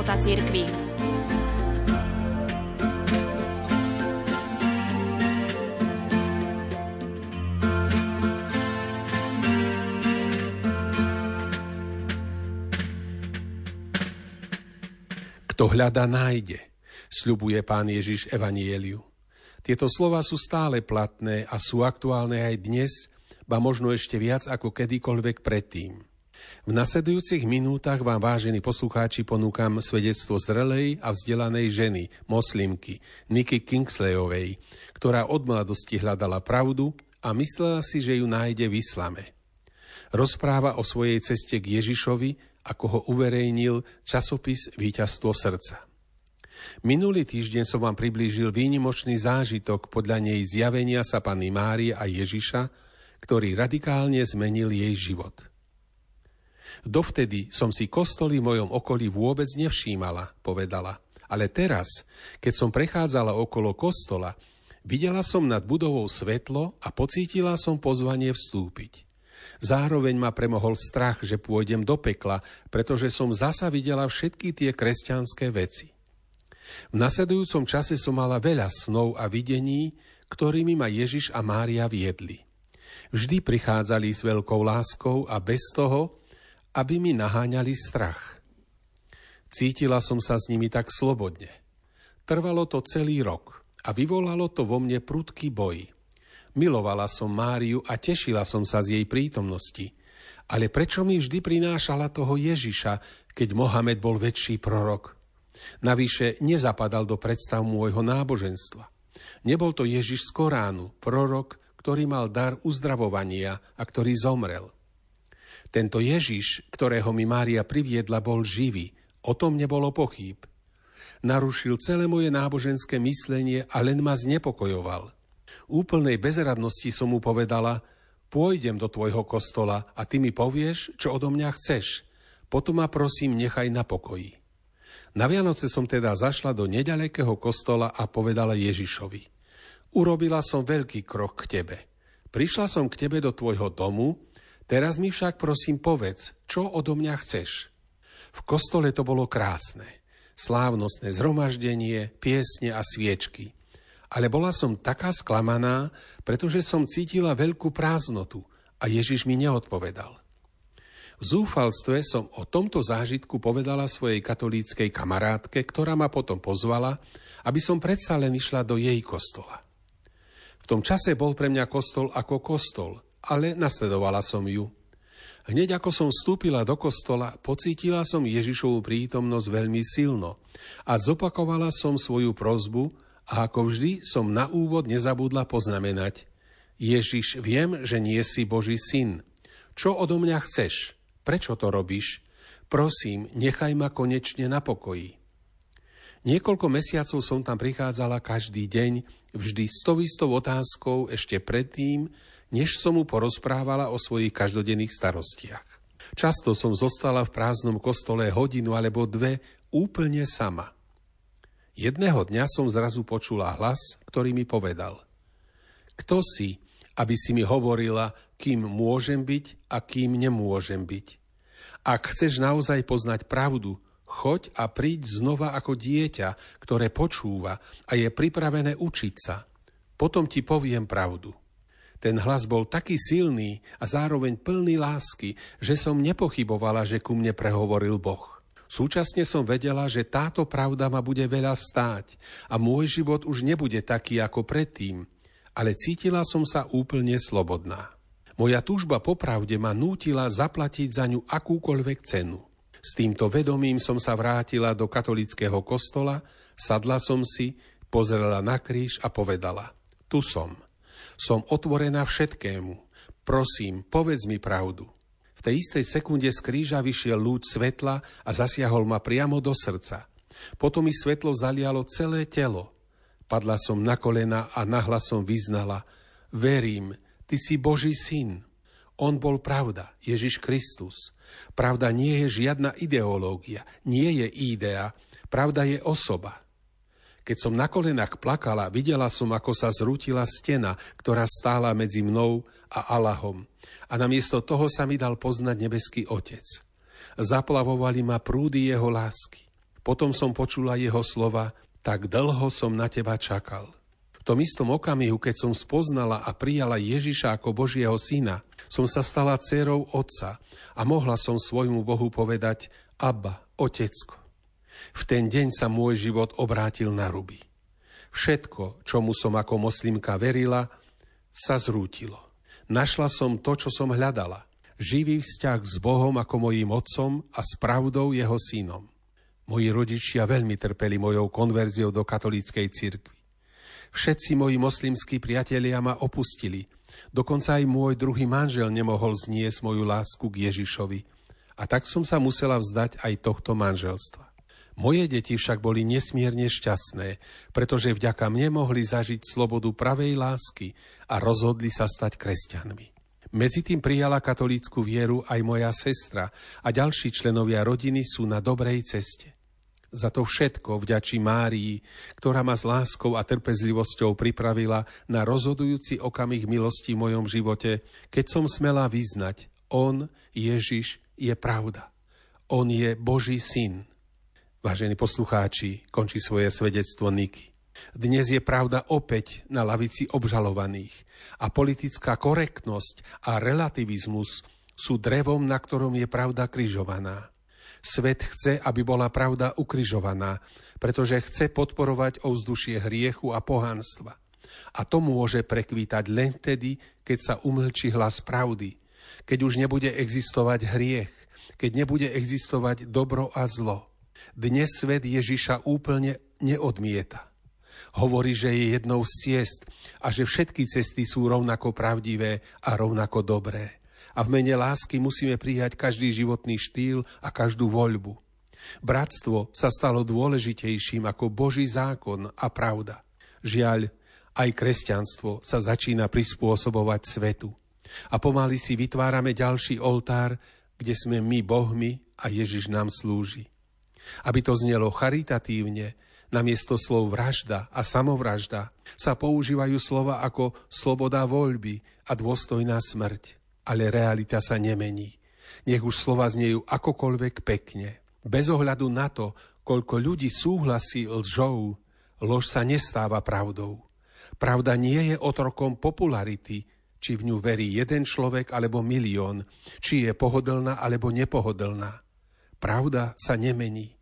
života cirkvi. Kto hľada, nájde, sľubuje pán Ježiš Evanieliu. Tieto slova sú stále platné a sú aktuálne aj dnes, ba možno ešte viac ako kedykoľvek predtým. V nasledujúcich minútach vám, vážení poslucháči, ponúkam svedectvo zrelej a vzdelanej ženy, moslimky, Niky Kingsleyovej, ktorá od mladosti hľadala pravdu a myslela si, že ju nájde v islame. Rozpráva o svojej ceste k Ježišovi, ako ho uverejnil časopis Výťazstvo srdca. Minulý týždeň som vám priblížil výnimočný zážitok podľa nej zjavenia sa Panny Márie a Ježiša, ktorý radikálne zmenil jej život. Dovtedy som si kostoly v mojom okolí vôbec nevšímala, povedala. Ale teraz, keď som prechádzala okolo kostola, videla som nad budovou svetlo a pocítila som pozvanie vstúpiť. Zároveň ma premohol strach, že pôjdem do pekla, pretože som zasa videla všetky tie kresťanské veci. V nasledujúcom čase som mala veľa snov a videní, ktorými ma Ježiš a Mária viedli. Vždy prichádzali s veľkou láskou a bez toho, aby mi naháňali strach. Cítila som sa s nimi tak slobodne. Trvalo to celý rok a vyvolalo to vo mne prudký boj. Milovala som Máriu a tešila som sa z jej prítomnosti. Ale prečo mi vždy prinášala toho Ježiša, keď Mohamed bol väčší prorok? Navyše nezapadal do predstav môjho náboženstva. Nebol to Ježiš z Koránu, prorok, ktorý mal dar uzdravovania a ktorý zomrel. Tento Ježiš, ktorého mi Mária priviedla, bol živý, o tom nebolo pochýb. Narušil celé moje náboženské myslenie a len ma znepokojoval. Úplnej bezradnosti som mu povedala, pôjdem do tvojho kostola a ty mi povieš, čo odo mňa chceš. Potom ma prosím nechaj na pokoji. Na Vianoce som teda zašla do nedalekého kostola a povedala Ježišovi. Urobila som veľký krok k tebe. Prišla som k tebe do tvojho domu, teraz mi však prosím povedz, čo odo mňa chceš. V kostole to bolo krásne. Slávnostné zhromaždenie, piesne a sviečky. Ale bola som taká sklamaná, pretože som cítila veľkú prázdnotu a Ježiš mi neodpovedal. V zúfalstve som o tomto zážitku povedala svojej katolíckej kamarátke, ktorá ma potom pozvala, aby som predsa len išla do jej kostola. V tom čase bol pre mňa kostol ako kostol, ale nasledovala som ju. Hneď ako som vstúpila do kostola, pocítila som Ježišovú prítomnosť veľmi silno a zopakovala som svoju prozbu a ako vždy som na úvod nezabudla poznamenať Ježiš, viem, že nie si Boží syn. Čo odo mňa chceš? Prečo to robíš? Prosím, nechaj ma konečne na pokoji. Niekoľko mesiacov som tam prichádzala každý deň, vždy s tou istou otázkou ešte predtým, než som mu porozprávala o svojich každodenných starostiach. Často som zostala v prázdnom kostole hodinu alebo dve úplne sama. Jedného dňa som zrazu počula hlas, ktorý mi povedal Kto si, aby si mi hovorila, kým môžem byť a kým nemôžem byť. Ak chceš naozaj poznať pravdu, choď a príď znova ako dieťa, ktoré počúva a je pripravené učiť sa. Potom ti poviem pravdu. Ten hlas bol taký silný a zároveň plný lásky, že som nepochybovala, že ku mne prehovoril Boh. Súčasne som vedela, že táto pravda ma bude veľa stáť a môj život už nebude taký ako predtým, ale cítila som sa úplne slobodná. Moja túžba popravde ma nútila zaplatiť za ňu akúkoľvek cenu. S týmto vedomím som sa vrátila do katolického kostola, sadla som si, pozrela na kríž a povedala, tu som. Som otvorená všetkému. Prosím, povedz mi pravdu. V tej istej sekunde z kríža vyšiel lúč svetla a zasiahol ma priamo do srdca. Potom mi svetlo zalialo celé telo. Padla som na kolena a nahlasom vyznala, verím, Ty si Boží syn. On bol pravda, Ježiš Kristus. Pravda nie je žiadna ideológia, nie je idea, pravda je osoba. Keď som na kolenách plakala, videla som, ako sa zrútila stena, ktorá stála medzi mnou a Allahom. A namiesto toho sa mi dal poznať nebeský Otec. Zaplavovali ma prúdy jeho lásky. Potom som počula jeho slova, tak dlho som na teba čakal. V tom istom okamihu, keď som spoznala a prijala Ježiša ako Božieho syna, som sa stala dcerou otca a mohla som svojmu Bohu povedať Abba, otecko. V ten deň sa môj život obrátil na ruby. Všetko, čomu som ako moslimka verila, sa zrútilo. Našla som to, čo som hľadala. Živý vzťah s Bohom ako mojím otcom a s pravdou jeho synom. Moji rodičia veľmi trpeli mojou konverziou do katolíckej cirkvi. Všetci moji moslimskí priatelia ma opustili. Dokonca aj môj druhý manžel nemohol zniesť moju lásku k Ježišovi. A tak som sa musela vzdať aj tohto manželstva. Moje deti však boli nesmierne šťastné, pretože vďaka mne mohli zažiť slobodu pravej lásky a rozhodli sa stať kresťanmi. Medzi tým prijala katolícku vieru aj moja sestra a ďalší členovia rodiny sú na dobrej ceste. Za to všetko vďačí Márii, ktorá ma s láskou a trpezlivosťou pripravila na rozhodujúci okamih milosti v mojom živote, keď som smela vyznať, On, Ježiš, je pravda. On je Boží syn. Vážení poslucháči, končí svoje svedectvo Niky. Dnes je pravda opäť na lavici obžalovaných a politická korektnosť a relativizmus sú drevom, na ktorom je pravda kryžovaná. Svet chce, aby bola pravda ukrižovaná, pretože chce podporovať ovzdušie hriechu a pohanstva. A to môže prekvítať len vtedy, keď sa umlčí hlas pravdy, keď už nebude existovať hriech, keď nebude existovať dobro a zlo. Dnes svet Ježiša úplne neodmieta. Hovorí, že je jednou z ciest a že všetky cesty sú rovnako pravdivé a rovnako dobré a v mene lásky musíme prijať každý životný štýl a každú voľbu. Bratstvo sa stalo dôležitejším ako Boží zákon a pravda. Žiaľ, aj kresťanstvo sa začína prispôsobovať svetu. A pomaly si vytvárame ďalší oltár, kde sme my Bohmi a Ježiš nám slúži. Aby to znelo charitatívne, namiesto slov vražda a samovražda sa používajú slova ako sloboda voľby a dôstojná smrť ale realita sa nemení. Nech už slova znejú akokoľvek pekne. Bez ohľadu na to, koľko ľudí súhlasí lžou, lož sa nestáva pravdou. Pravda nie je otrokom popularity, či v ňu verí jeden človek alebo milión, či je pohodlná alebo nepohodlná. Pravda sa nemení.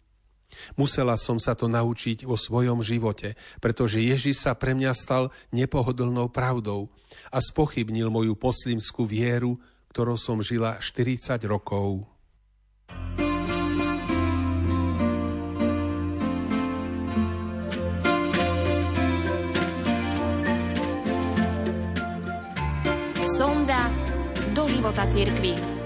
Musela som sa to naučiť vo svojom živote, pretože Ježiš sa pre mňa stal nepohodlnou pravdou a spochybnil moju poslimskú vieru, ktorou som žila 40 rokov. Sonda do života cirkvi.